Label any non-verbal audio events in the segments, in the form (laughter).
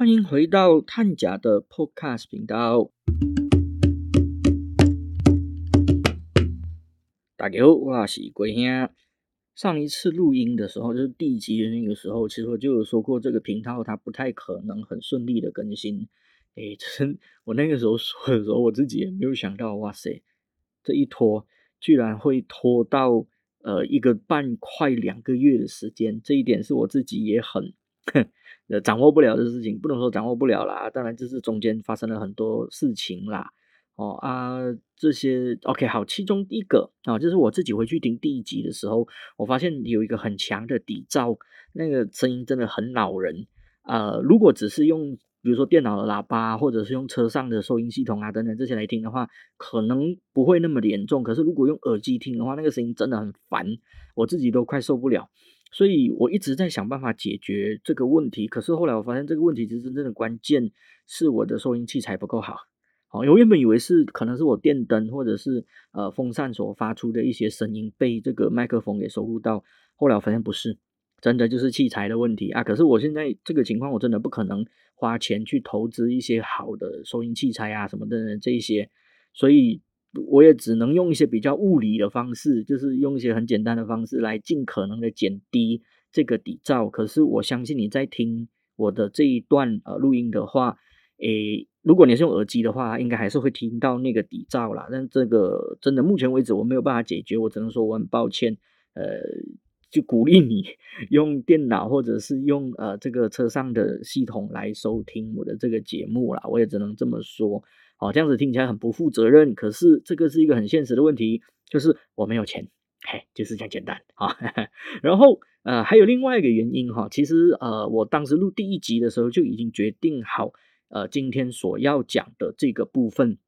欢迎回到探甲的 Podcast 频道。大家好，我是龟兄。上一次录音的时候，就是第一集的那个时候，其实我就有说过，这个频道它不太可能很顺利的更新。诶，真我那个时候说的时候，我自己也没有想到，哇塞，这一拖居然会拖到呃一个半快两个月的时间，这一点是我自己也很呃掌握不了的事情，不能说掌握不了啦，当然这是中间发生了很多事情啦。哦啊，这些 OK 好，其中一个啊，就是我自己回去听第一集的时候，我发现有一个很强的底噪，那个声音真的很恼人。呃，如果只是用比如说电脑的喇叭，或者是用车上的收音系统啊等等这些来听的话，可能不会那么严重。可是如果用耳机听的话，那个声音真的很烦，我自己都快受不了。所以我一直在想办法解决这个问题。可是后来我发现这个问题其实真正的关键是我的收音器材不够好。哦，我原本以为是可能是我电灯或者是呃风扇所发出的一些声音被这个麦克风给收录到，后来我发现不是，真的就是器材的问题啊。可是我现在这个情况，我真的不可能花钱去投资一些好的收音器材啊什么的这一些，所以我也只能用一些比较物理的方式，就是用一些很简单的方式来尽可能的减低这个底噪。可是我相信你在听我的这一段呃录音的话，诶。如果你是用耳机的话，应该还是会听到那个底噪啦。但这个真的目前为止我没有办法解决，我只能说我很抱歉。呃，就鼓励你用电脑或者是用呃这个车上的系统来收听我的这个节目啦。我也只能这么说。哦，这样子听起来很不负责任，可是这个是一个很现实的问题，就是我没有钱，嘿，就是这样简单啊。然后呃还有另外一个原因哈，其实呃我当时录第一集的时候就已经决定好。呃，今天所要讲的这个部分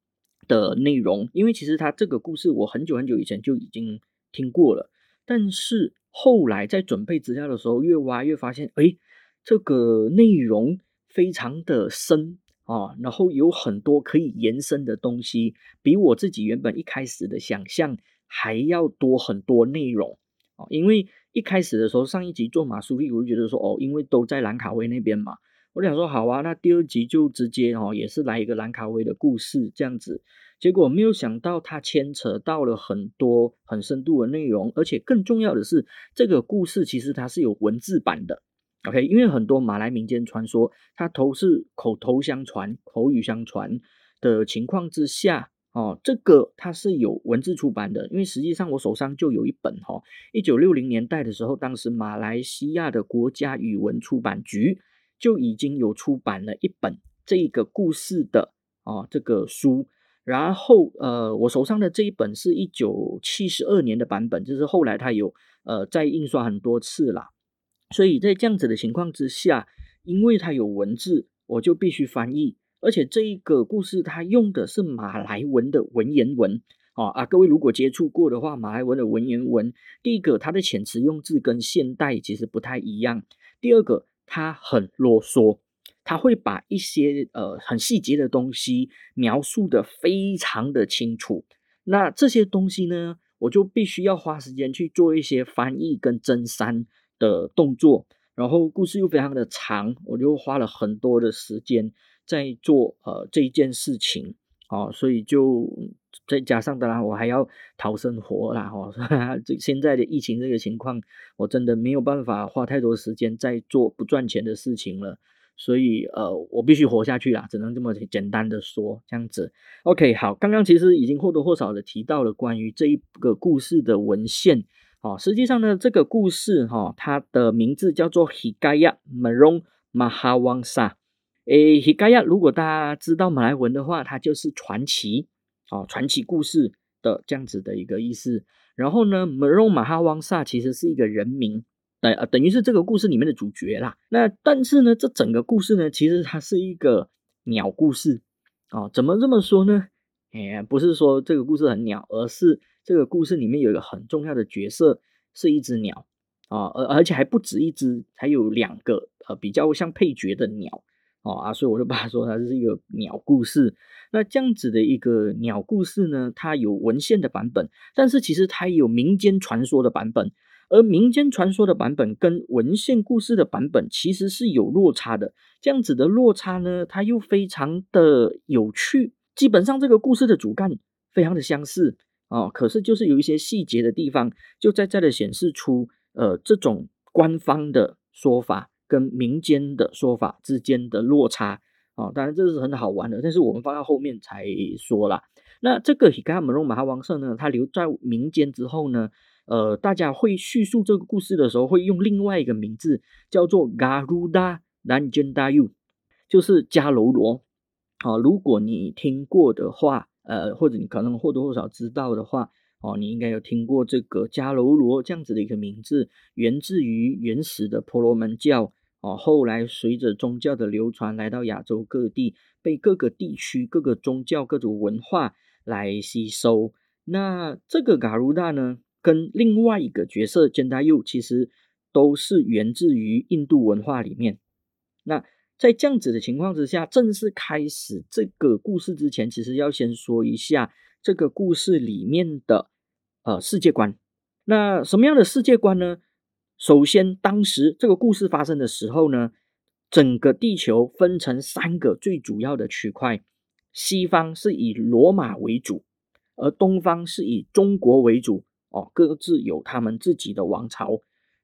的内容，因为其实他这个故事我很久很久以前就已经听过了，但是后来在准备资料的时候，越挖越发现，哎，这个内容非常的深啊，然后有很多可以延伸的东西，比我自己原本一开始的想象还要多很多内容啊。因为一开始的时候，上一集做马苏利，我就觉得说，哦，因为都在兰卡威那边嘛。我想说好啊，那第二集就直接哦，也是来一个兰卡威的故事这样子。结果没有想到，它牵扯到了很多很深度的内容，而且更重要的是，这个故事其实它是有文字版的。OK，因为很多马来民间传说，它都是口头相传、口语相传的情况之下哦，这个它是有文字出版的。因为实际上我手上就有一本哈，一九六零年代的时候，当时马来西亚的国家语文出版局。就已经有出版了一本这个故事的啊这个书，然后呃我手上的这一本是一九七十二年的版本，就是后来它有呃再印刷很多次啦，所以在这样子的情况之下，因为它有文字，我就必须翻译，而且这一个故事它用的是马来文的文言文啊啊各位如果接触过的话，马来文的文言文，第一个它的遣词用字跟现代其实不太一样，第二个。它很啰嗦，他会把一些呃很细节的东西描述的非常的清楚。那这些东西呢，我就必须要花时间去做一些翻译跟增删的动作。然后故事又非常的长，我就花了很多的时间在做呃这一件事情。哦，所以就再加上当然我还要讨生活啦，哦，(laughs) 这现在的疫情这个情况，我真的没有办法花太多时间在做不赚钱的事情了，所以呃，我必须活下去啦，只能这么简单的说这样子。OK，好，刚刚其实已经或多或少的提到了关于这一个故事的文献，哦，实际上呢，这个故事哈，它的名字叫做 Hikaya Merong Mahawangsa。诶，希盖亚，如果大家知道马来文的话，它就是传奇哦，传奇故事的这样子的一个意思。然后呢，马荣马哈旺萨其实是一个人名，等呃等于是这个故事里面的主角啦。那但是呢，这整个故事呢，其实它是一个鸟故事哦。怎么这么说呢？哎，不是说这个故事很鸟，而是这个故事里面有一个很重要的角色是一只鸟啊，而而且还不止一只，还有两个呃比较像配角的鸟。哦啊，所以我就把它说它是一个鸟故事。那这样子的一个鸟故事呢，它有文献的版本，但是其实它有民间传说的版本。而民间传说的版本跟文献故事的版本其实是有落差的。这样子的落差呢，它又非常的有趣。基本上这个故事的主干非常的相似哦，可是就是有一些细节的地方，就在这里显示出呃这种官方的说法跟民间的说法之间的落差啊。当然这是很好玩的，但是我们放到后面才说啦。那这个 Hikaru 马哈王社呢，它留在民间之后呢，呃，大家会叙述这个故事的时候，会用另外一个名字叫做 Garuda Nandayu，就是迦楼罗。好，如果你听过的话，呃，或者你可能或多或少知道的话，哦，你应该有听过这个迦楼罗这样子的一个名字，源自于原始的婆罗门教，哦，后来随着宗教的流传，来到亚洲各地，被各个地区、各个宗教、各种文化来吸收。那这个嘎鲁达呢，跟另外一个角色坚达佑，其实都是源自于印度文化里面。那在这样子的情况之下，正式开始这个故事之前，其实要先说一下这个故事里面的呃世界观。那什么样的世界观呢？首先，当时这个故事发生的时候呢，整个地球分成三个最主要的区块，西方是以罗马为主，而东方是以中国为主，哦，各自有他们自己的王朝。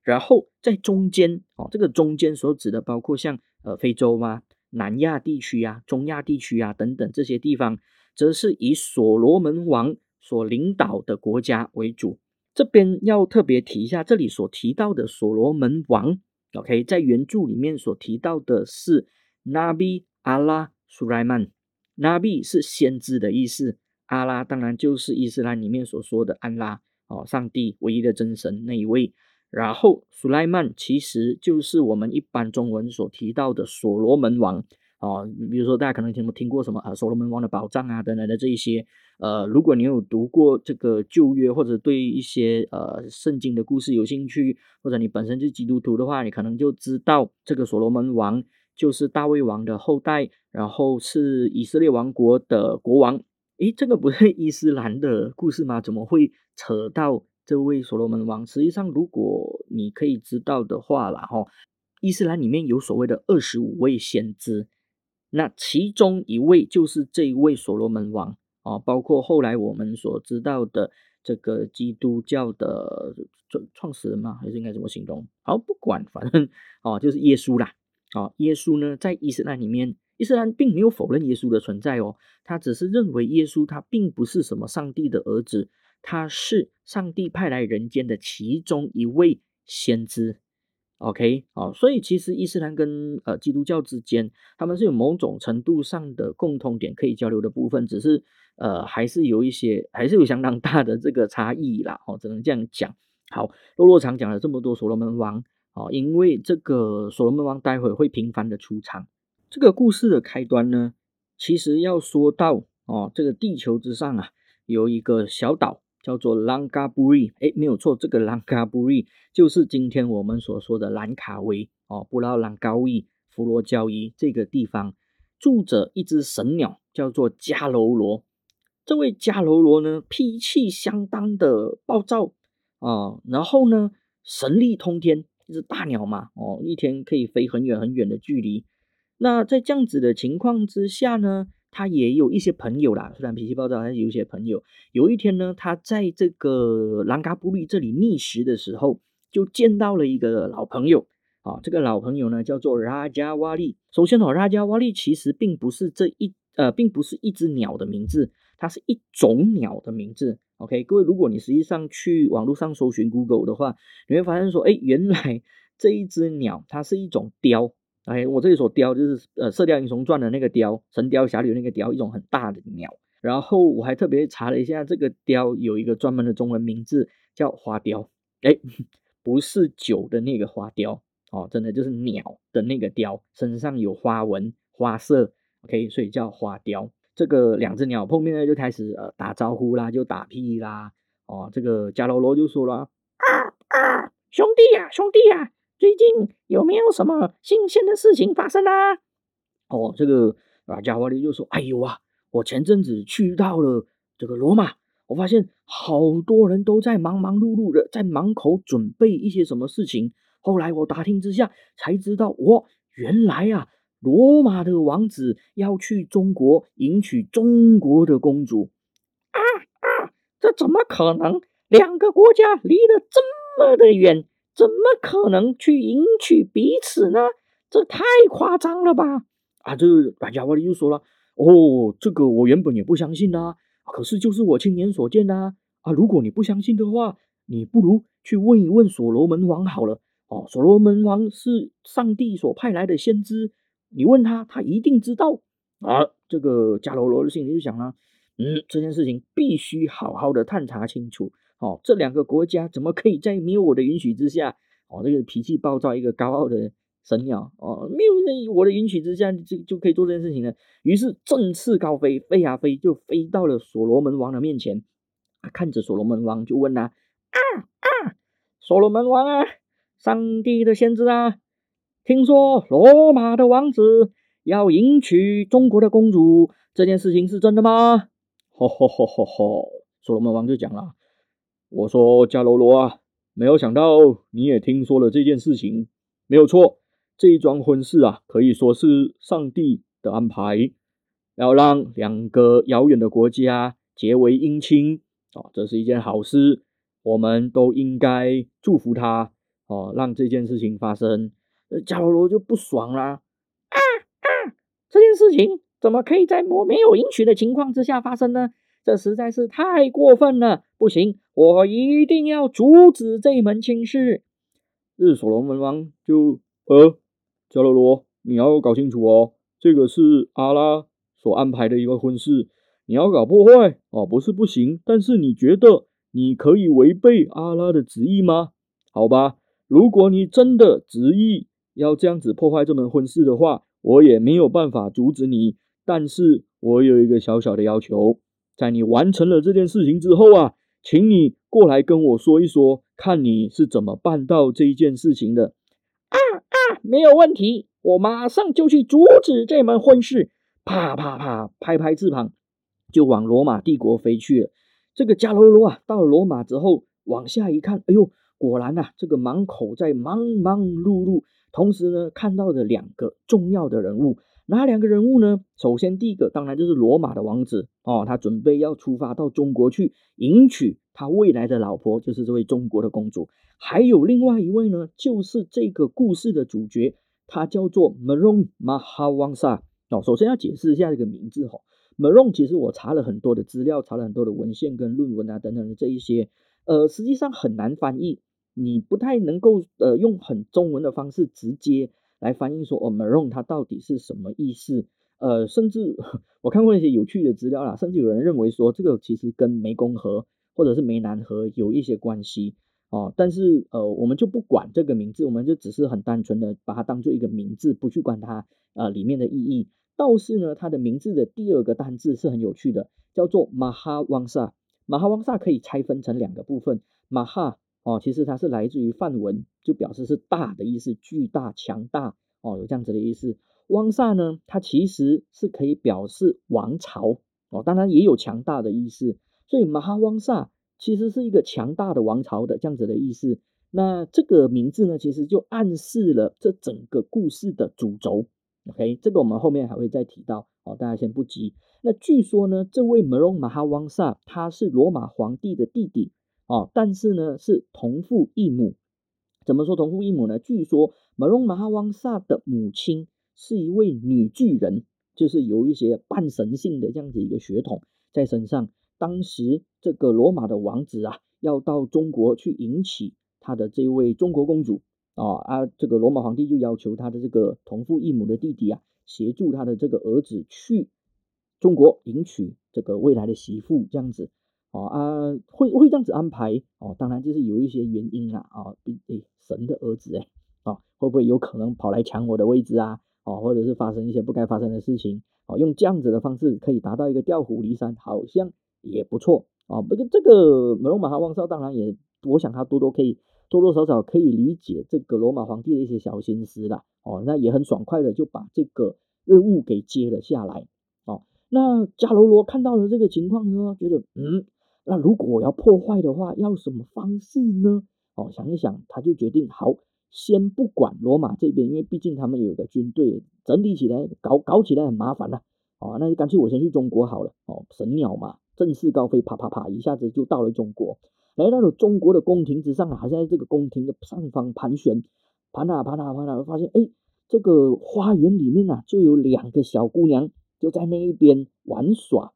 然后在中间，哦，这个中间所指的包括像。呃，非洲吗？南亚地区啊，中亚地区啊，等等这些地方，则是以所罗门王所领导的国家为主。这边要特别提一下，这里所提到的所罗门王，OK，在原著里面所提到的是 Nabi Allah Sulaiman。Nabi 是先知的意思，阿拉当然就是伊斯兰里面所说的安拉哦，上帝唯一的真神那一位。然后，苏莱曼其实就是我们一般中文所提到的所罗门王哦。比如说，大家可能听听过什么啊，所罗门王的宝藏啊等等的这一些。呃，如果你有读过这个旧约，或者对一些呃圣经的故事有兴趣，或者你本身是基督徒的话，你可能就知道这个所罗门王就是大卫王的后代，然后是以色列王国的国王。诶，这个不是 (laughs) 伊斯兰的故事吗？怎么会扯到？这位所罗门王，实际上如果你可以知道的话啦，哈，伊斯兰里面有所谓的二十五位先知，那其中一位就是这一位所罗门王啊，包括后来我们所知道的这个基督教的创创始人嘛，还是应该怎么形容？好，不管，反正哦，就是耶稣啦，啊，耶稣呢，在伊斯兰里面，伊斯兰并没有否认耶稣的存在哦，他只是认为耶稣他并不是什么上帝的儿子。他是上帝派来人间的其中一位先知，OK，哦，所以其实伊斯兰跟呃基督教之间，他们是有某种程度上的共通点可以交流的部分，只是呃还是有一些，还是有相当大的这个差异啦，哦，只能这样讲。好，洛洛常讲了这么多所罗门王，哦，因为这个所罗门王待会会频繁的出场。这个故事的开端呢，其实要说到哦，这个地球之上啊，有一个小岛。叫做兰卡布瑞，哎，没有错，这个兰卡布瑞就是今天我们所说的兰卡威哦，布拉兰高伊弗罗交伊这个地方住着一只神鸟，叫做迦楼罗。这位迦楼罗呢，脾气相当的暴躁啊，然后呢，神力通天，一只大鸟嘛，哦，一天可以飞很远很远的距离。那在这样子的情况之下呢？他也有一些朋友啦，虽然脾气暴躁，还是有一些朋友。有一天呢，他在这个兰嘎布利这里觅食的时候，就见到了一个老朋友啊。这个老朋友呢，叫做拉加瓦利。首先哦，拉加瓦利其实并不是这一呃，并不是一只鸟的名字，它是一种鸟的名字。OK，各位，如果你实际上去网络上搜寻 Google 的话，你会发现说，哎，原来这一只鸟它是一种雕。哎，我这里所雕就是呃《射雕英雄传》的那个雕，神雕侠侣那个雕，一种很大的鸟。然后我还特别查了一下，这个雕有一个专门的中文名字，叫花雕。哎，不是酒的那个花雕哦，真的就是鸟的那个雕，身上有花纹、花色。OK，所以叫花雕。这个两只鸟碰面呢，就开始呃打招呼啦，就打屁啦。哦，这个迦罗罗就说了：“啊啊，兄弟呀，兄弟呀！”最近有没有什么新鲜的事情发生啊？哦，这个啊，加瓦利就说：“哎呦啊，我前阵子去到了这个罗马，我发现好多人都在忙忙碌碌的在门口准备一些什么事情。后来我打听之下才知道，哇，原来啊，罗马的王子要去中国迎娶中国的公主。啊啊，这怎么可能？两个国家离得这么的远，怎么可能去迎娶彼此呢？这太夸张了吧！啊，这大家伙里就说了，哦，这个我原本也不相信呐，可是就是我亲眼所见呐。啊，如果你不相信的话，你不如去问一问所罗门王好了。哦，所罗门王是上帝所派来的先知，你问他，他一定知道。啊，这个迦罗罗的心里就想了，嗯，这件事情必须好好的探查清楚。哦，这两个国家怎么可以在没有我的允许之下，哦，这个脾气暴躁、一个高傲的神鸟，哦，没有在我的允许之下就就可以做这件事情呢？于是振翅高飞，飞呀飞，就飞到了所罗门王的面前。他看着所罗门王，就问他：啊啊，所罗门王啊，上帝的先知啊，听说罗马的王子要迎娶中国的公主，这件事情是真的吗？吼吼吼吼吼！所罗门王就讲了。我说加罗罗啊，没有想到你也听说了这件事情，没有错，这一桩婚事啊，可以说是上帝的安排，要让两个遥远的国家结为姻亲啊，这是一件好事，我们都应该祝福他哦，让这件事情发生。加罗罗就不爽啦，啊啊，这件事情怎么可以在我没有允许的情况之下发生呢？这实在是太过分了，不行，我一定要阻止这门亲事。日所罗门王就呃，加罗罗，你要搞清楚哦，这个是阿拉所安排的一个婚事，你要搞破坏哦，不是不行，但是你觉得你可以违背阿拉的旨意吗？好吧，如果你真的执意要这样子破坏这门婚事的话，我也没有办法阻止你，但是我有一个小小的要求。在你完成了这件事情之后啊，请你过来跟我说一说，看你是怎么办到这一件事情的。啊啊，没有问题，我马上就去阻止这门婚事。啪啪啪，拍拍翅膀，就往罗马帝国飞去了。这个加罗罗啊，到了罗马之后，往下一看，哎呦，果然呐，这个门口在忙忙碌碌，同时呢，看到的两个重要的人物。哪两个人物呢？首先，第一个当然就是罗马的王子哦，他准备要出发到中国去迎娶他未来的老婆，就是这位中国的公主。还有另外一位呢，就是这个故事的主角，他叫做 Maron Mahawansa 哦。首先要解释一下这个名字哈，Maron 其实我查了很多的资料，查了很多的文献跟论文啊等等的这一些，呃，实际上很难翻译，你不太能够呃用很中文的方式直接。来翻译说哦，Maron 它到底是什么意思？呃，甚至我看过一些有趣的资料啦，甚至有人认为说这个其实跟湄公河或者是湄南河有一些关系哦。但是呃，我们就不管这个名字，我们就只是很单纯的把它当做一个名字，不去管它呃里面的意义。倒是呢，它的名字的第二个单字是很有趣的，叫做马哈旺萨。马哈旺萨可以拆分成两个部分，马哈。哦，其实它是来自于梵文，就表示是大的意思，巨大、强大哦，有这样子的意思。汪萨呢，它其实是可以表示王朝哦，当然也有强大的意思。所以马哈汪萨其实是一个强大的王朝的这样子的意思。那这个名字呢，其实就暗示了这整个故事的主轴。OK，这个我们后面还会再提到哦，大家先不急。那据说呢，这位 Meron 马哈汪萨他是罗马皇帝的弟弟。哦，但是呢，是同父异母。怎么说同父异母呢？据说马龙马哈旺萨的母亲是一位女巨人，就是有一些半神性的这样子一个血统在身上。当时这个罗马的王子啊，要到中国去迎娶他的这位中国公主啊啊，这个罗马皇帝就要求他的这个同父异母的弟弟啊，协助他的这个儿子去中国迎娶这个未来的媳妇，这样子。哦啊，会会这样子安排哦，当然就是有一些原因啦啊，诶，神的儿子诶，啊，会不会有可能跑来抢我的位置啊？哦，或者是发生一些不该发生的事情？哦，用这样子的方式可以达到一个调虎离山，好像也不错哦。不过这个罗马哈旺少当然也，我想他多多可以多多少少可以理解这个罗马皇帝的一些小心思啦。哦，那也很爽快的就把这个任务给接了下来。哦，那加罗罗看到了这个情况呢，觉得嗯。那如果我要破坏的话，要什么方式呢？哦，想一想，他就决定好，先不管罗马这边，因为毕竟他们有个军队，整理起来搞搞起来很麻烦呐。哦，那就干脆我先去中国好了。哦，神鸟嘛，振翅高飞，啪啪啪，一下子就到了中国，来到了中国的宫廷之上啊，还在这个宫廷的上方盘旋，盘啊盘啊盘啊，发现哎，这个花园里面啊，就有两个小姑娘就在那一边玩耍。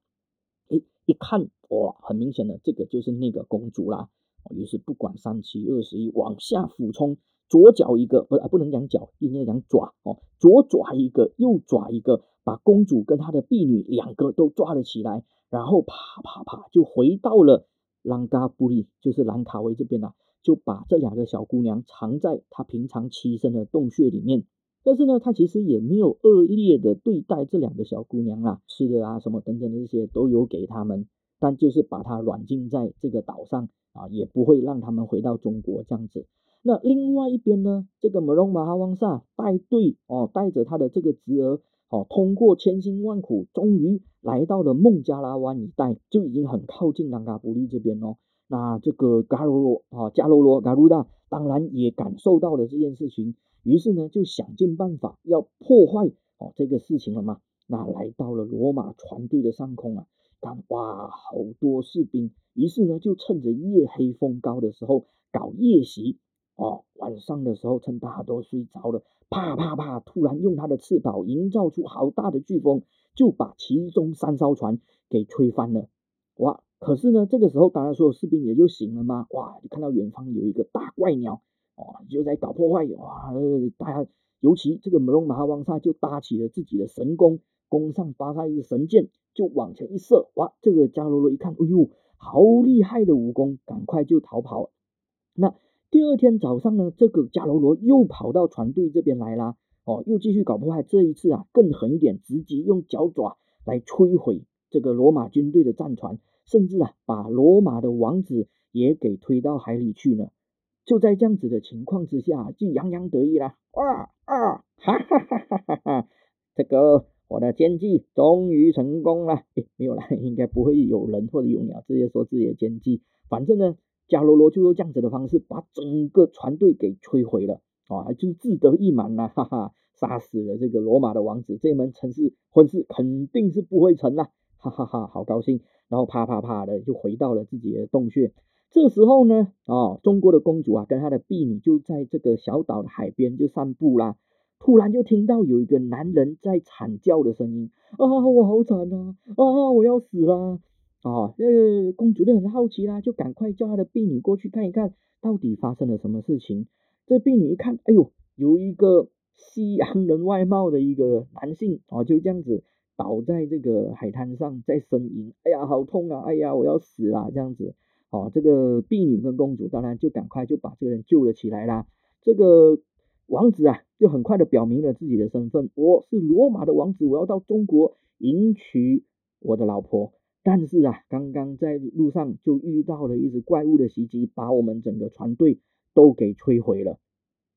一看哇，很明显的，这个就是那个公主啦。于是不管三七二十一，往下俯冲，左脚一个，不是不能讲脚，应该讲爪哦，左爪一个，右爪一个，把公主跟她的婢女两个都抓了起来，然后啪啪啪就回到了兰嘎布里，就是兰卡威这边啊，就把这两个小姑娘藏在她平常栖身的洞穴里面。但是呢，他其实也没有恶劣的对待这两个小姑娘啊，吃的啊什么等等的这些都有给他们，但就是把她软禁在这个岛上。啊，也不会让他们回到中国这样子。那另外一边呢，这个摩隆马哈旺萨带队哦，带着他的这个侄儿哦，通过千辛万苦，终于来到了孟加拉湾一带，就已经很靠近兰卡布利这边哦。那这个加罗罗啊，加罗罗加鲁达当然也感受到了这件事情，于是呢就想尽办法要破坏哦这个事情了嘛。那来到了罗马船队的上空啊。看哇，好多士兵，于是呢，就趁着夜黑风高的时候搞夜袭哦。晚上的时候，趁大家都睡着了，啪啪啪，突然用他的翅膀营造出好大的飓风，就把其中三艘船给吹翻了。哇！可是呢，这个时候，当然所有士兵也就醒了嘛。哇！就看到远方有一个大怪鸟，哦，就在搞破坏。哇！大家，尤其这个摩隆马哈旺萨就搭起了自己的神弓，弓上发下一个神箭。就往前一射，哇！这个加罗罗一看，哎呦，好厉害的武功，赶快就逃跑。那第二天早上呢，这个加罗罗又跑到船队这边来啦，哦，又继续搞破坏。这一次啊，更狠一点，直接用脚爪来摧毁这个罗马军队的战船，甚至啊，把罗马的王子也给推到海里去了。就在这样子的情况之下，就洋洋得意啦，哇啊，哈哈哈哈哈哈，这个。我的奸计终于成功了，哎，没有了，应该不会有人或者有鸟直接说自己的奸计。反正呢，加罗罗就用这样子的方式把整个船队给摧毁了，啊，就是自得意满了，哈哈，杀死了这个罗马的王子，这门城市婚事肯定是不会成了，哈哈哈，好高兴。然后啪啪啪的就回到了自己的洞穴。这时候呢，啊，中国的公主啊跟她的婢女就在这个小岛的海边就散步啦。突然就听到有一个男人在惨叫的声音啊！我好惨啊！啊！我要死了！啊！呃，公主就很好奇啦，就赶快叫她的婢女过去看一看，到底发生了什么事情。这婢女一看，哎呦，有一个西洋人外貌的一个男性啊，就这样子倒在这个海滩上在呻吟，哎呀，好痛啊！哎呀，我要死了！这样子，哦，这个婢女跟公主当然就赶快就把这个人救了起来啦。这个。王子啊，就很快的表明了自己的身份，我是罗马的王子，我要到中国迎娶我的老婆。但是啊，刚刚在路上就遇到了一只怪物的袭击，把我们整个船队都给摧毁了。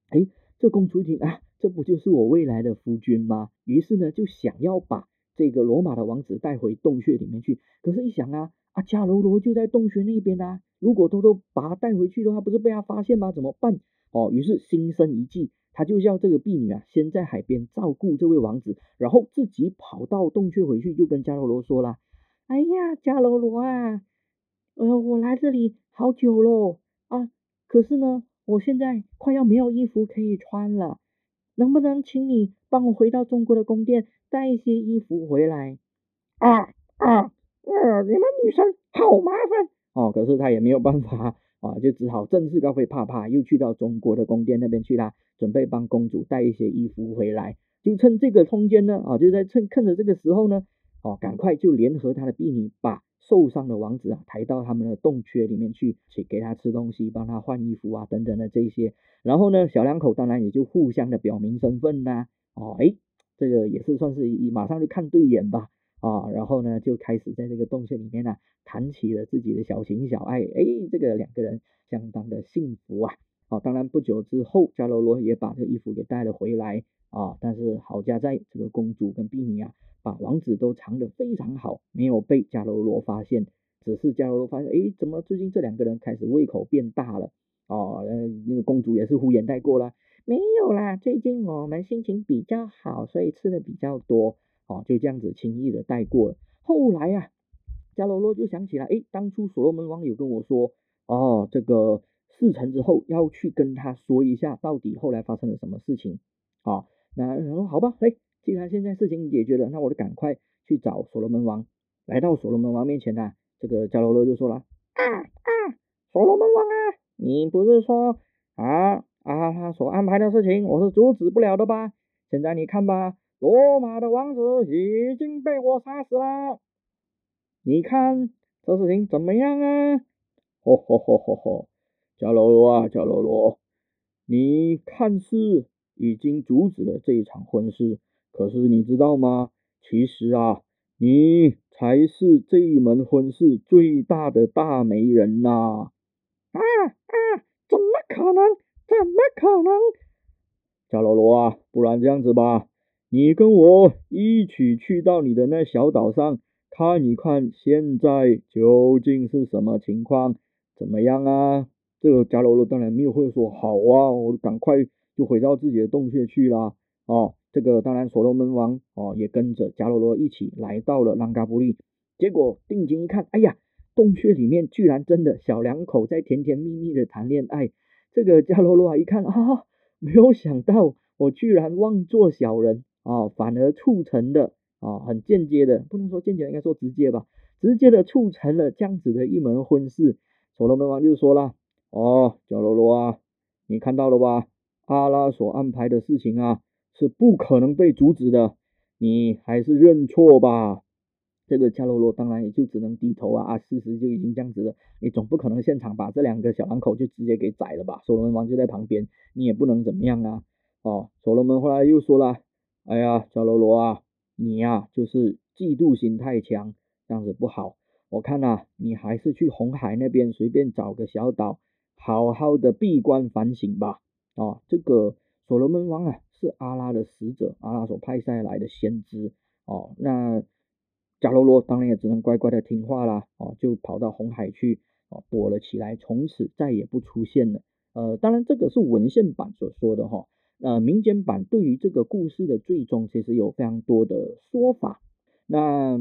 哎，这公主一听啊，这不就是我未来的夫君吗？于是呢，就想要把这个罗马的王子带回洞穴里面去。可是，一想啊，啊伽罗罗就在洞穴那边啊，如果偷偷把他带回去的话，不是被他发现吗？怎么办？哦，于是心生一计。他就叫这个婢女啊，先在海边照顾这位王子，然后自己跑到洞穴回去，就跟加罗罗说了：“哎呀，加罗罗啊，呃，我来这里好久喽啊，可是呢，我现在快要没有衣服可以穿了，能不能请你帮我回到中国的宫殿带一些衣服回来？”啊啊，啊，你们女生好麻烦哦，可是他也没有办法。啊，就只好振翅高飞，啪啪又去到中国的宫殿那边去啦，准备帮公主带一些衣服回来。就趁这个空间呢，啊，就在趁趁着这个时候呢，哦，赶快就联合他的婢女，把受伤的王子啊抬到他们的洞穴里面去，去给他吃东西，帮他换衣服啊等等的这些。然后呢，小两口当然也就互相的表明身份呐，哦，哎，这个也是算是马上就看对眼吧。啊，然后呢，就开始在这个洞穴里面呢，谈起了自己的小情小爱，哎，这个两个人相当的幸福啊。啊，当然不久之后，伽罗罗也把这衣服给带了回来啊。但是好家在这个公主跟婢女啊，把王子都藏得非常好，没有被伽罗罗发现。只是伽罗罗发现，哎，怎么最近这两个人开始胃口变大了？哦，呃，那个公主也是敷衍带过了，没有啦，最近我们心情比较好，所以吃的比较多，哦，就这样子轻易的带过了。后来啊，伽罗罗就想起来，哎，当初所罗门王有跟我说，哦，这个事成之后要去跟他说一下，到底后来发生了什么事情。啊，那说好吧，哎，既然现在事情解决了，那我就赶快去找所罗门王。来到所罗门王面前呢，这个伽罗罗就说了，啊啊，所罗门王啊。你不是说啊啊他所安排的事情我是阻止不了的吧？现在你看吧，罗马的王子已经被我杀死了，你看这事情怎么样啊？吼吼吼吼吼！伽罗罗啊，伽罗罗，你看似已经阻止了这一场婚事，可是你知道吗？其实啊，你才是这一门婚事最大的大媒人呐！啊啊！怎么可能？怎么可能？伽罗罗啊，不然这样子吧，你跟我一起去到你的那小岛上看一看，现在究竟是什么情况？怎么样啊？这个伽罗罗当然没有会说好啊，我赶快就回到自己的洞穴去啦。哦，这个当然所罗门王哦也跟着伽罗罗一起来到了朗嘎布利，结果定睛一看，哎呀！洞穴里面居然真的小两口在甜甜蜜蜜的谈恋爱，这个伽罗罗啊一看啊，没有想到我居然妄作小人啊，反而促成的啊，很间接的，不能说间接，应该说直接吧，直接的促成了这样子的一门婚事。所罗门王就说了，哦，伽罗罗啊，你看到了吧？阿拉所安排的事情啊，是不可能被阻止的，你还是认错吧。这个伽罗罗当然也就只能低头啊啊！事实就已经这样子了，你总不可能现场把这两个小两口就直接给宰了吧？所罗门王就在旁边，你也不能怎么样啊！哦，所罗门后来又说了：“哎呀，伽罗罗啊，你呀就是嫉妒心太强，这样子不好。我看呐，你还是去红海那边随便找个小岛，好好的闭关反省吧。哦，这个所罗门王啊，是阿拉的使者，阿拉所派下来的先知。哦，那。伽罗罗当然也只能乖乖的听话啦，哦，就跑到红海去，哦，躲了起来，从此再也不出现了。呃，当然这个是文献版所说的哈，呃，民间版对于这个故事的最终其实有非常多的说法。那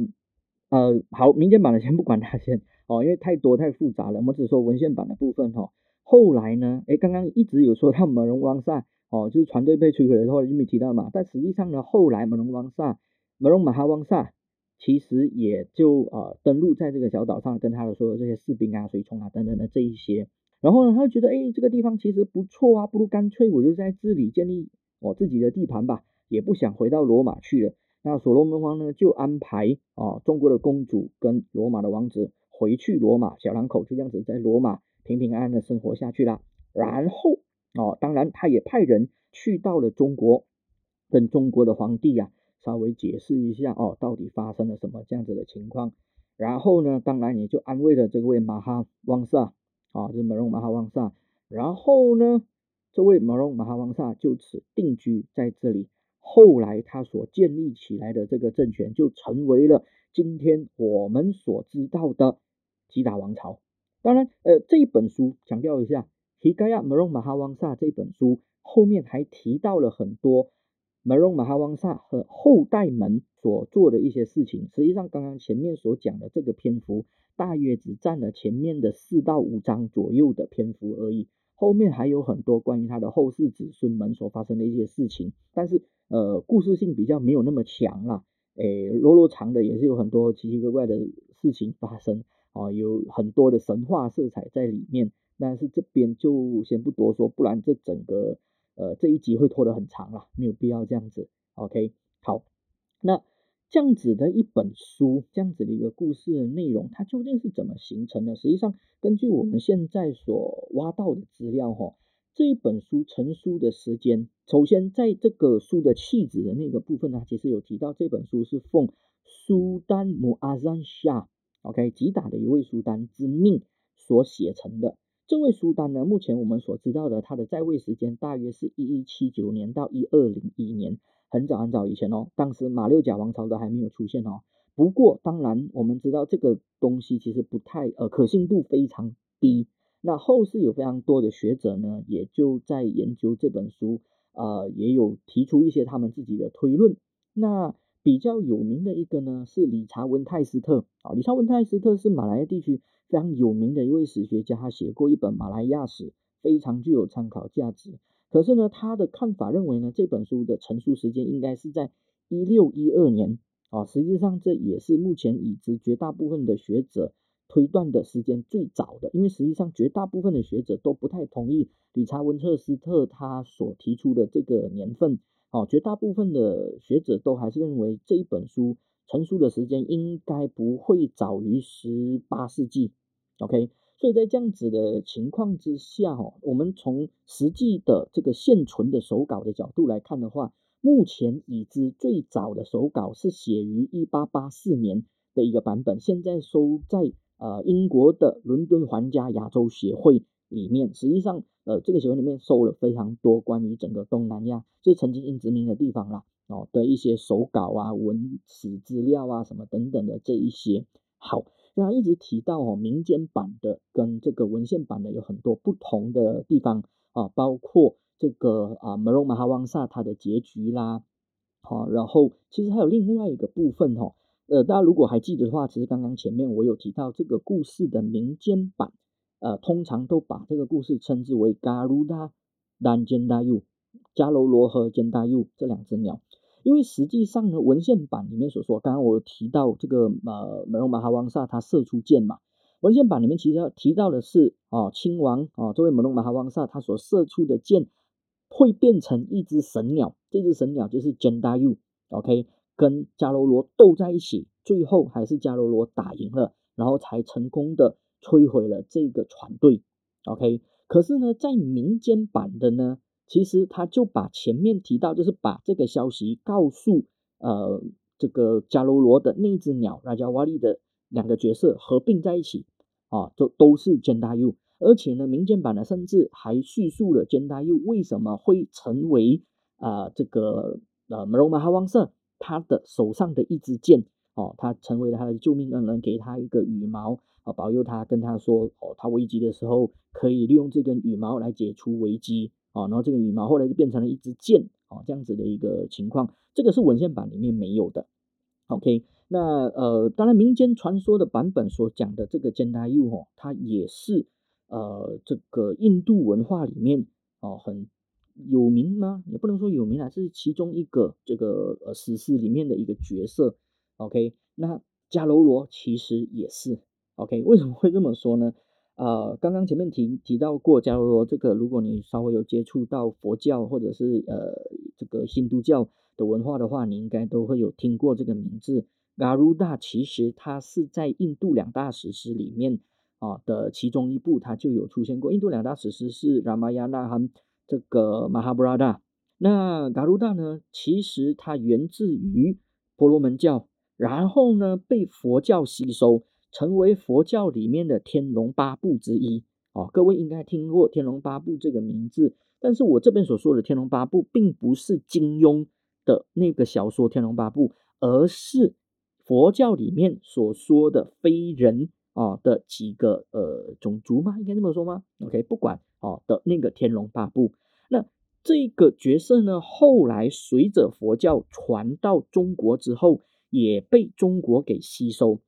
呃，好，民间版的先不管它先，哦，因为太多太复杂了，我们只说文献版的部分哈。后来呢，哎，刚刚一直有说到马龙王萨，哦，就是船队被摧毁了，后来就没提到嘛。但实际上呢，后来马龙王萨，马龙马哈王萨。其实也就呃登陆在这个小岛上，跟他的所有这些士兵啊、随从啊等等的这一些，然后呢，他就觉得哎这个地方其实不错啊，不如干脆我就在这里建立我自己的地盘吧，也不想回到罗马去了。那所罗门王呢就安排啊中国的公主跟罗马的王子回去罗马，小两口就这样子在罗马平平安安的生活下去了。然后哦，当然他也派人去到了中国，跟中国的皇帝呀。稍微解释一下哦，到底发生了什么这样子的情况，然后呢，当然也就安慰了这位马哈旺萨啊，就是马龙马哈旺萨，然后呢，这位马龙马哈旺萨就此定居在这里，后来他所建立起来的这个政权就成为了今天我们所知道的吉达王朝。当然，呃，这一本书强调一下，《提盖亚马龙马哈旺萨》这本书后面还提到了很多。马龙马哈旺萨和后代们所做的一些事情，实际上刚刚前面所讲的这个篇幅，大约只占了前面的四到五章左右的篇幅而已。后面还有很多关于他的后世子孙们所发生的一些事情，但是呃，故事性比较没有那么强啦。诶，罗罗长的也是有很多奇奇怪怪的事情发生啊，有很多的神话色彩在里面。但是这边就先不多说，不然这整个。呃，这一集会拖得很长了，没有必要这样子。OK，好，那这样子的一本书，这样子的一个故事内容，它究竟是怎么形成的？实际上，根据我们现在所挖到的资料，哈，这一本书成书的时间，首先在这个书的气质的那个部分呢，其实有提到这本书是奉苏丹姆阿赞夏，OK，吉打的一位苏丹之命所写成的。这位苏丹呢，目前我们所知道的他的在位时间大约是一一七九年到一二零一年，很早很早以前哦。当时马六甲王朝都还没有出现哦。不过当然我们知道这个东西其实不太呃可信度非常低。那后世有非常多的学者呢，也就在研究这本书，呃，也有提出一些他们自己的推论。那比较有名的一个呢，是理查温泰斯特啊，理查温泰斯特是马来地区非常有名的一位史学家，他写过一本马来亚史，非常具有参考价值。可是呢，他的看法认为呢，这本书的成书时间应该是在一六一二年啊，实际上这也是目前已知绝大部分的学者。推断的时间最早的，因为实际上绝大部分的学者都不太同意理查温特斯特他所提出的这个年份，哦，绝大部分的学者都还是认为这一本书成书的时间应该不会早于十八世纪，OK，所以在这样子的情况之下，哦，我们从实际的这个现存的手稿的角度来看的话，目前已知最早的手稿是写于一八八四年的一个版本，现在收在。呃，英国的伦敦皇家亚洲协会里面，实际上，呃，这个协会里面收了非常多关于整个东南亚，就是曾经英殖民的地方啦，哦的一些手稿啊、文史资料啊什么等等的这一些。好，那一直提到哦，民间版的跟这个文献版的有很多不同的地方啊，包括这个啊，马龙马哈旺萨它的结局啦，好，然后其实还有另外一个部分哦。呃，大家如果还记得的话，其实刚刚前面我有提到这个故事的民间版，呃，通常都把这个故事称之为 Garuda dan Jendayu，加罗罗和肩大鹫这两只鸟，因为实际上呢，文献版里面所说，刚刚我提到这个呃，门龙马哈旺萨他射出箭嘛，文献版里面其实提到的是哦，亲王哦，这位门龙马哈旺萨他所射出的箭会变成一只神鸟，这只神鸟就是肩大鹫，OK，。跟加罗罗斗在一起，最后还是加罗罗打赢了，然后才成功的摧毁了这个船队。OK，可是呢，在民间版的呢，其实他就把前面提到，就是把这个消息告诉呃这个加罗罗的那只鸟拉加瓦利的两个角色合并在一起啊，都都是肩带鼬而且呢，民间版的甚至还叙述了肩带鼬为什么会成为啊这个呃 Meroma 哈旺色。他的手上的一支箭，哦，他成为了他的救命恩人，给他一个羽毛，啊，保佑他，跟他说，哦，他危机的时候可以利用这根羽毛来解除危机，哦，然后这个羽毛后来就变成了一支箭，哦，这样子的一个情况，这个是文献版里面没有的。OK，那呃，当然民间传说的版本所讲的这个 Jendayu 哦，它也是呃这个印度文化里面哦很。有名吗？也不能说有名啊，是其中一个这个呃史诗里面的一个角色。OK，那迦楼罗其实也是 OK。为什么会这么说呢？呃，刚刚前面提提到过假如说这个，如果你稍微有接触到佛教或者是呃这个印度教的文化的话，你应该都会有听过这个名字。Garuda 其实它是在印度两大史诗里面啊的其中一部，它就有出现过。印度两大史诗是 Ramayana 和这个马哈布拉达，那嘎鲁达呢？其实它源自于婆罗门教，然后呢被佛教吸收，成为佛教里面的天龙八部之一。哦，各位应该听过天龙八部这个名字，但是我这边所说的天龙八部，并不是金庸的那个小说《天龙八部》，而是佛教里面所说的非人啊的几个呃种族吗？应该这么说吗？OK，不管。哦的那个天龙八部，那这个角色呢，后来随着佛教传到中国之后，也被中国给吸收。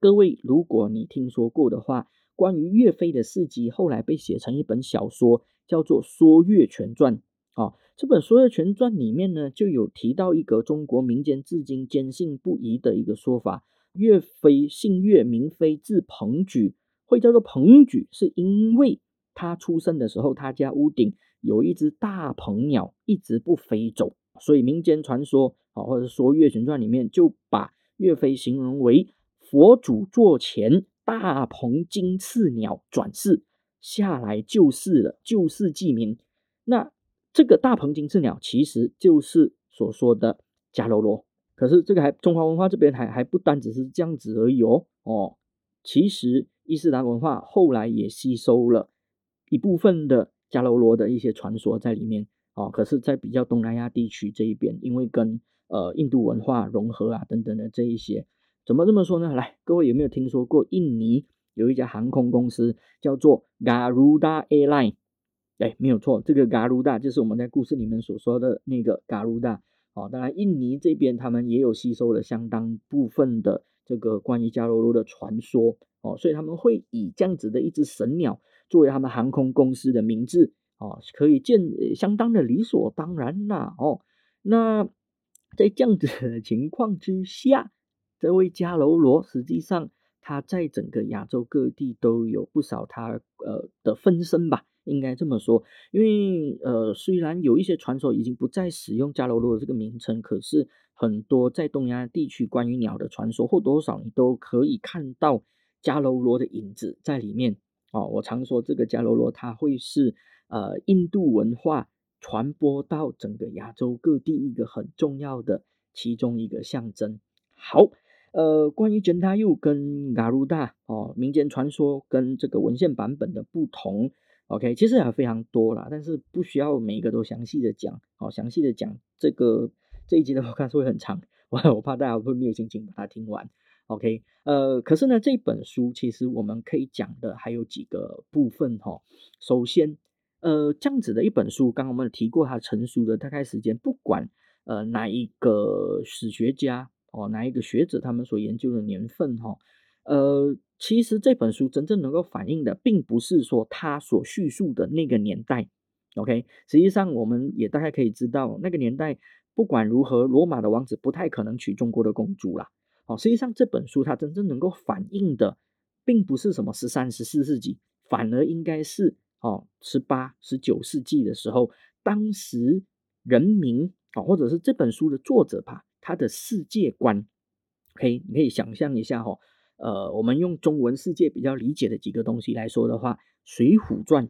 各位，如果你听说过的话，关于岳飞的事迹，后来被写成一本小说，叫做《说岳全传》。哦，这本《说岳全传》里面呢，就有提到一个中国民间至今坚信不疑的一个说法：岳飞姓岳，名飞，字鹏举，会叫做鹏举，是因为。他出生的时候，他家屋顶有一只大鹏鸟，一直不飞走，所以民间传说啊，或者说《岳全传》里面就把岳飞形容为佛祖座前大鹏金翅鸟转世下来救世了，救世济民。那这个大鹏金翅鸟其实就是所说的迦楼罗。可是这个还中华文化这边还还不单只是这样子而已哦哦，其实伊斯兰文化后来也吸收了。一部分的迦楼罗的一些传说在里面哦，可是，在比较东南亚地区这一边，因为跟呃印度文化融合啊等等的这一些，怎么这么说呢？来，各位有没有听说过印尼有一家航空公司叫做 Garuda Airline？哎，没有错，这个 Garuda 就是我们在故事里面所说的那个 Garuda。哦，当然，印尼这边他们也有吸收了相当部分的这个关于加罗罗的传说。哦，所以他们会以这样子的一只神鸟作为他们航空公司的名字。哦，可以见相当的理所当然啦。哦，那在这样子的情况之下，这位加罗罗实际上他在整个亚洲各地都有不少他呃的分身吧。应该这么说，因为呃，虽然有一些传说已经不再使用加罗罗这个名称，可是很多在东亚地区关于鸟的传说，或多或少你都可以看到加罗罗的影子在里面。哦，我常说这个加罗罗，它会是呃印度文化传播到整个亚洲各地一个很重要的其中一个象征。好，呃，关于 Jentayu 跟 Garuda 哦，民间传说跟这个文献版本的不同。OK，其实也非常多啦，但是不需要每一个都详细的讲，好，详细的讲这个这一集的我，看是会很长，我我怕大家会没有心情把它听完。OK，呃，可是呢，这本书其实我们可以讲的还有几个部分哈。首先，呃，这样子的一本书，刚刚我们提过它成熟的大概时间，不管呃哪一个史学家哦，哪一个学者他们所研究的年份哈，呃。其实这本书真正能够反映的，并不是说他所叙述的那个年代，OK？实际上，我们也大概可以知道，那个年代不管如何，罗马的王子不太可能娶中国的公主啦。哦，实际上这本书它真正能够反映的，并不是什么十三、十四世纪，反而应该是哦十八、十九世纪的时候，当时人民啊，或者是这本书的作者吧，他的世界观，OK？你可以想象一下哈。呃，我们用中文世界比较理解的几个东西来说的话，《水浒传》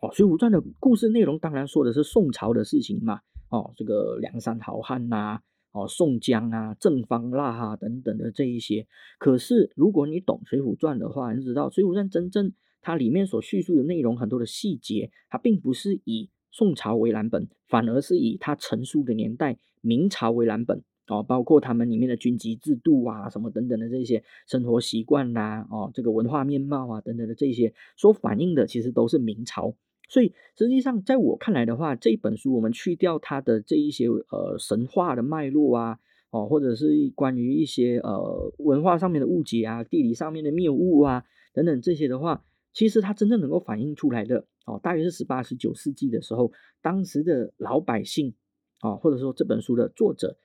哦，《水浒传》的故事内容当然说的是宋朝的事情嘛，哦，这个梁山好汉呐，哦，宋江啊，郑方腊啊等等的这一些。可是如果你懂《水浒传》的话，你知道《水浒传》真正它里面所叙述的内容很多的细节，它并不是以宋朝为蓝本，反而是以它成书的年代明朝为蓝本。哦，包括他们里面的军籍制度啊，什么等等的这些生活习惯呐，哦，这个文化面貌啊，等等的这些，所反映的其实都是明朝。所以实际上，在我看来的话，这本书我们去掉它的这一些呃神话的脉络啊，哦，或者是关于一些呃文化上面的误解啊，地理上面的谬误啊，等等这些的话，其实它真正能够反映出来的，哦，大约是十八、十九世纪的时候，当时的老百姓，啊，或者说这本书的作者。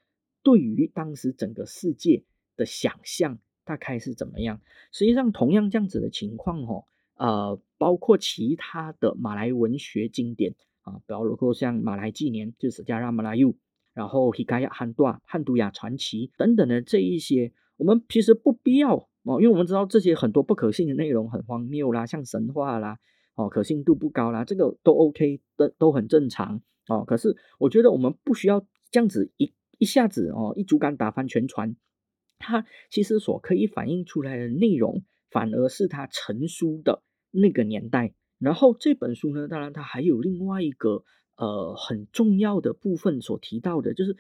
对于当时整个世界的想象大概是怎么样？实际上，同样这样子的情况，哦，呃，包括其他的马来文学经典啊，比如说像《马来纪年》就是加拉马拉尤，然后《希加亚汉段汉都亚传奇》等等的这一些，我们其实不必要哦，因为我们知道这些很多不可信的内容很荒谬啦，像神话啦，哦，可信度不高啦，这个都 OK 的，都很正常哦。可是我觉得我们不需要这样子一。一下子哦，一竹竿打翻全船。它其实所可以反映出来的内容，反而是它成书的那个年代。然后这本书呢，当然它还有另外一个呃很重要的部分所提到的，就是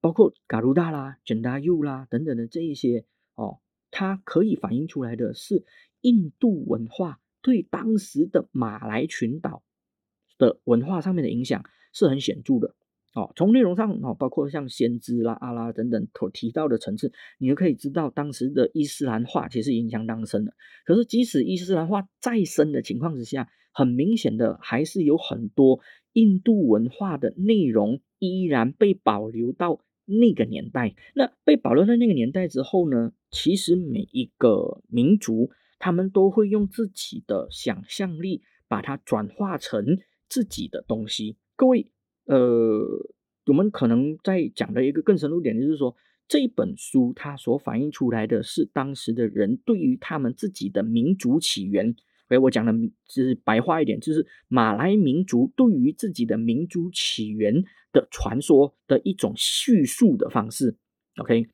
包括嘎鲁达啦、卷达又啦等等的这一些哦，它可以反映出来的是印度文化对当时的马来群岛的文化上面的影响是很显著的。哦，从内容上哦，包括像先知啦、阿拉等等所提到的层次，你就可以知道当时的伊斯兰化其实影响当深的。可是，即使伊斯兰化再深的情况之下，很明显的还是有很多印度文化的内容依然被保留到那个年代。那被保留在那个年代之后呢？其实每一个民族，他们都会用自己的想象力把它转化成自己的东西。各位。呃，我们可能在讲的一个更深入点，就是说这本书它所反映出来的是当时的人对于他们自己的民族起源。哎，我讲的就是白话一点，就是马来民族对于自己的民族起源的传说的一种叙述的方式。OK，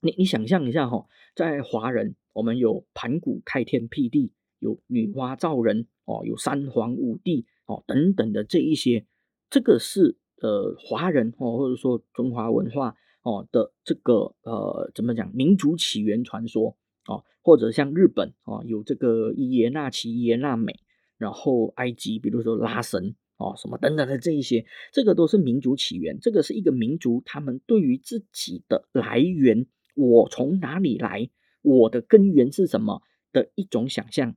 你你想象一下哈，在华人，我们有盘古开天辟地，有女娲造人哦，有三皇五帝哦等等的这一些。这个是呃华人哦，或者说中华文化哦的这个呃怎么讲民族起源传说哦，或者像日本哦有这个伊耶纳奇、伊耶纳美，然后埃及比如说拉神哦什么等等的这一些，这个都是民族起源，这个是一个民族他们对于自己的来源，我从哪里来，我的根源是什么的一种想象。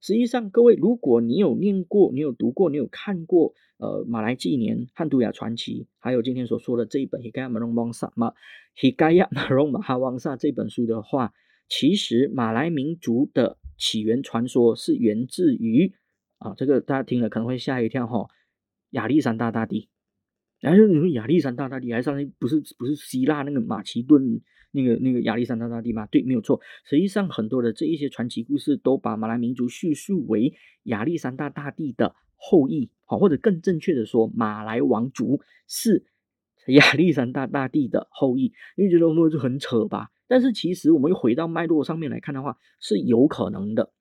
实际上，各位，如果你有念过，你有读过，你有看过，呃，《马来纪年》《汉都雅传奇》，还有今天所说的这一本《Hikaya Marong Wangsa》嘛，《Hikaya Marong Mahawansa》这本书的话，其实马来民族的起源传说是源自于啊，这个大家听了可能会吓一跳哈，亚历山大大帝。然后你说亚历山大大帝还上不是不是希腊那个马其顿？那个那个亚历山大大帝吗？对，没有错。实际上，很多的这一些传奇故事都把马来民族叙述为亚历山大大帝的后裔，好，或者更正确的说，马来王族是 (laughs) 亚历山大大帝的后裔。你觉得我们就很扯吧？但是其实我们又回到脉络上面来看的话，是有可能的。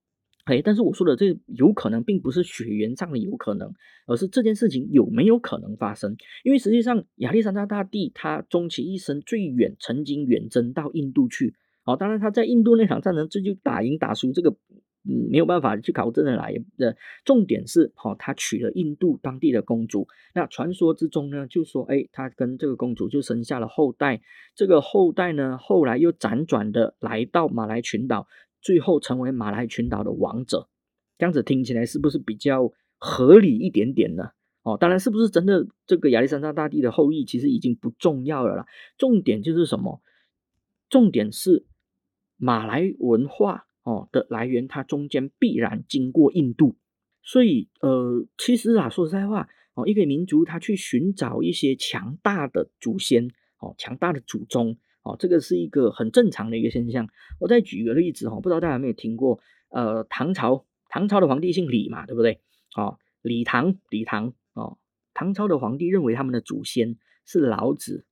哎，但是我说的这有可能，并不是血缘上的有可能，而是这件事情有没有可能发生？因为实际上，亚历山大大帝他终其一生最远曾经远征到印度去。好，当然他在印度那场战争这就打赢打输这个，嗯，没有办法去考证的来的。重点是，好，他娶了印度当地的公主。那传说之中呢，就说，哎，他跟这个公主就生下了后代。这个后代呢，后来又辗转的来到马来群岛。最后成为马来群岛的王者，这样子听起来是不是比较合理一点点呢？哦，当然是不是真的这个亚历山大大帝的后裔，其实已经不重要了啦。重点就是什么？重点是马来文化哦的来源，它中间必然经过印度。所以呃，其实啊，说实在话哦，一个民族他去寻找一些强大的祖先哦，强大的祖宗。哦，这个是一个很正常的一个现象。我再举个例子哈，不知道大家有没有听过？呃，唐朝，唐朝的皇帝姓李嘛，对不对？哦，李唐，李唐，哦，唐朝的皇帝认为他们的祖先是老子，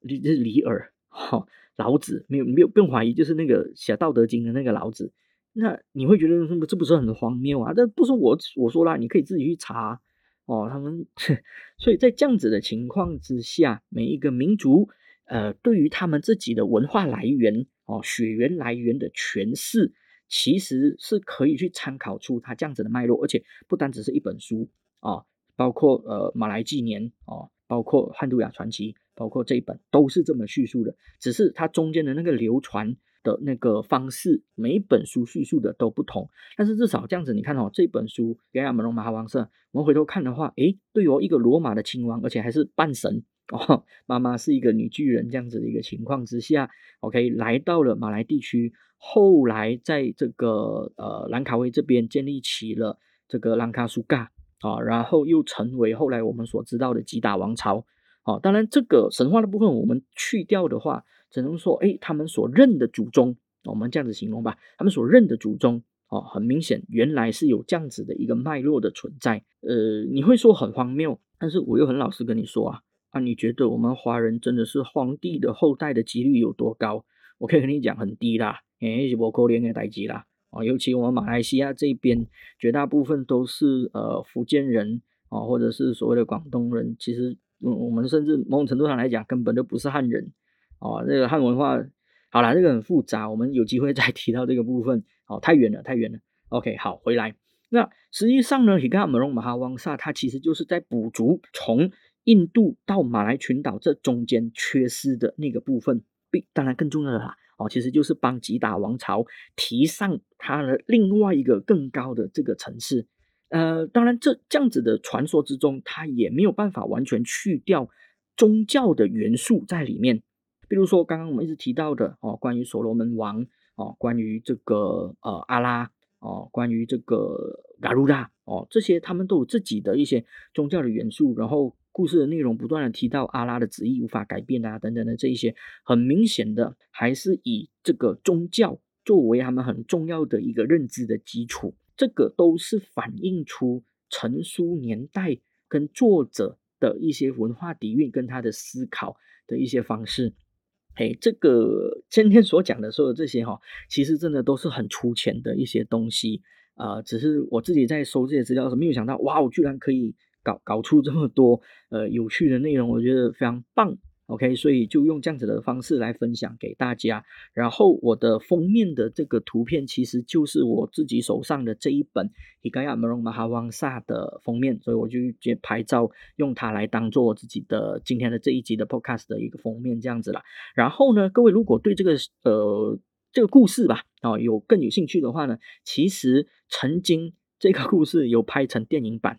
李是李耳，哈，老子没有没有不用怀疑，就是那个写《道德经》的那个老子。那你会觉得这不是很荒谬啊？这不是我我说啦，你可以自己去查哦。他们，(laughs) 所以在这样子的情况之下，每一个民族。呃，对于他们自己的文化来源哦，血缘来源的诠释，其实是可以去参考出它这样子的脉络，而且不单只是一本书啊，包括呃《马来纪年》哦，包括《汉都雅传奇》，包括这一本都是这么叙述的，只是它中间的那个流传的那个方式，每一本书叙述的都不同。但是至少这样子，你看哦，这本书《盖亚门龙马哈王社》，我们回头看的话，诶，对哦，一个罗马的亲王，而且还是半神。哦，妈妈是一个女巨人，这样子的一个情况之下，OK，来到了马来地区，后来在这个呃兰卡威这边建立起了这个兰卡苏嘎啊，然后又成为后来我们所知道的吉达王朝。哦，当然这个神话的部分我们去掉的话，只能说，哎，他们所认的祖宗，我们这样子形容吧，他们所认的祖宗，哦，很明显原来是有这样子的一个脉络的存在。呃，你会说很荒谬，但是我又很老实跟你说啊。那你觉得我们华人真的是皇帝的后代的几率有多高？我可以跟你讲，很低啦，诶，是不可怜的代际啦。啊，尤其我们马来西亚这边，绝大部分都是呃福建人啊，或者是所谓的广东人。其实，嗯，我们甚至某种程度上来讲，根本就不是汉人。哦，这个汉文化，好啦，这个很复杂，我们有机会再 (laughs) 提到这个部分。哦，太远了，太远了。OK，好，回来。那实际上呢，你看马龙马哈旺萨，它其实就是在补足从。印度到马来群岛这中间缺失的那个部分，并当然更重要的啦，哦，其实就是帮吉打王朝提上它的另外一个更高的这个层次。呃，当然这这样子的传说之中，它也没有办法完全去掉宗教的元素在里面。比如说刚刚我们一直提到的哦，关于所罗门王哦，关于这个呃阿拉哦，关于这个嘎鲁达哦，这些他们都有自己的一些宗教的元素，然后。故事的内容不断的提到阿拉的旨意无法改变啊，等等的这一些，很明显的还是以这个宗教作为他们很重要的一个认知的基础，这个都是反映出成书年代跟作者的一些文化底蕴跟他的思考的一些方式。嘿，这个今天所讲的所有这些哈，其实真的都是很粗浅的一些东西啊，只是我自己在收这些资料的时候，没有想到，哇，我居然可以。搞搞出这么多呃有趣的内容，我觉得非常棒 OK，所以就用这样子的方式来分享给大家。然后我的封面的这个图片其实就是我自己手上的这一本《伊盖亚梅隆马哈旺萨》的封面，所以我就接拍照用它来当做我自己的今天的这一集的 Podcast 的一个封面这样子啦。然后呢，各位如果对这个呃这个故事吧啊有更有兴趣的话呢，其实曾经这个故事有拍成电影版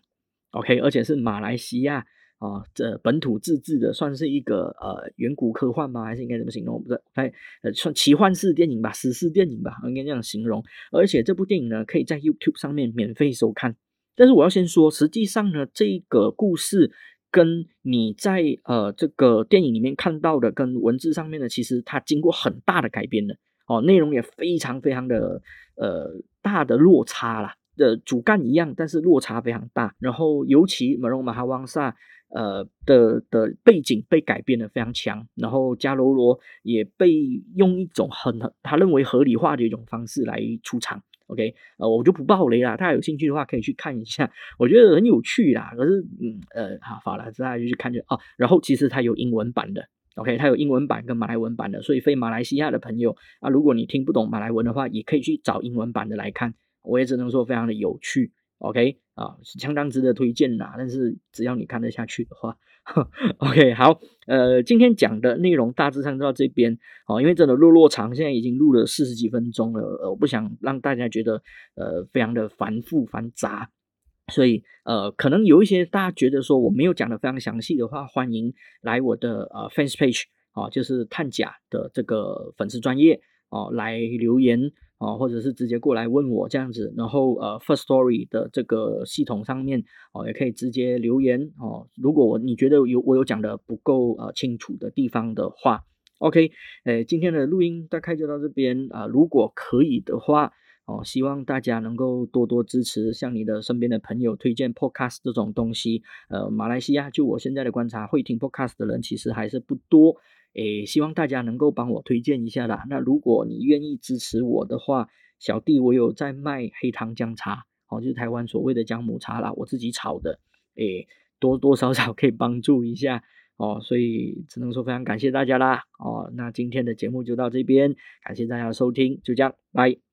，OK，而且是马来西亚。啊，这本土自制的算是一个呃远古科幻吗？还是应该怎么形容？不是，哎，呃，算奇幻式电影吧，史诗电影吧，应该这样形容。而且这部电影呢，可以在 YouTube 上面免费收看。但是我要先说，实际上呢，这个故事跟你在呃这个电影里面看到的，跟文字上面呢，其实它经过很大的改编的哦，内容也非常非常的呃大的落差啦。的主干一样，但是落差非常大。然后尤其马龙马哈旺萨。呃的的背景被改变的非常强，然后加罗罗也被用一种很他认为合理化的一种方式来出场。OK，呃，我就不爆雷啦，大家有兴趣的话可以去看一下，我觉得很有趣啦。可是，嗯呃，好，好了，大家就去看就哦。然后其实它有英文版的，OK，它有英文版跟马来文版的，所以非马来西亚的朋友啊，如果你听不懂马来文的话，也可以去找英文版的来看。我也只能说非常的有趣。OK 啊，相当值得推荐啦。但是只要你看得下去的话，(laughs) OK 好。呃，今天讲的内容大致上到这边哦，因为真的落落长，现在已经录了四十几分钟了。呃，我不想让大家觉得呃非常的繁复繁杂，所以呃可能有一些大家觉得说我没有讲的非常详细的话，欢迎来我的呃 Fans Page 啊，就是探假的这个粉丝专业哦来留言。哦，或者是直接过来问我这样子，然后呃，First Story 的这个系统上面哦，也可以直接留言哦。如果我你觉得有我有讲的不够呃清楚的地方的话，OK，诶，今天的录音大概就到这边啊。如果可以的话哦，希望大家能够多多支持，向你的身边的朋友推荐 Podcast 这种东西。呃，马来西亚就我现在的观察，会听 Podcast 的人其实还是不多。诶，希望大家能够帮我推荐一下啦。那如果你愿意支持我的话，小弟我有在卖黑糖姜茶，哦，就是台湾所谓的姜母茶啦，我自己炒的，诶，多多少少可以帮助一下哦。所以只能说非常感谢大家啦。哦，那今天的节目就到这边，感谢大家收听，就这样，拜。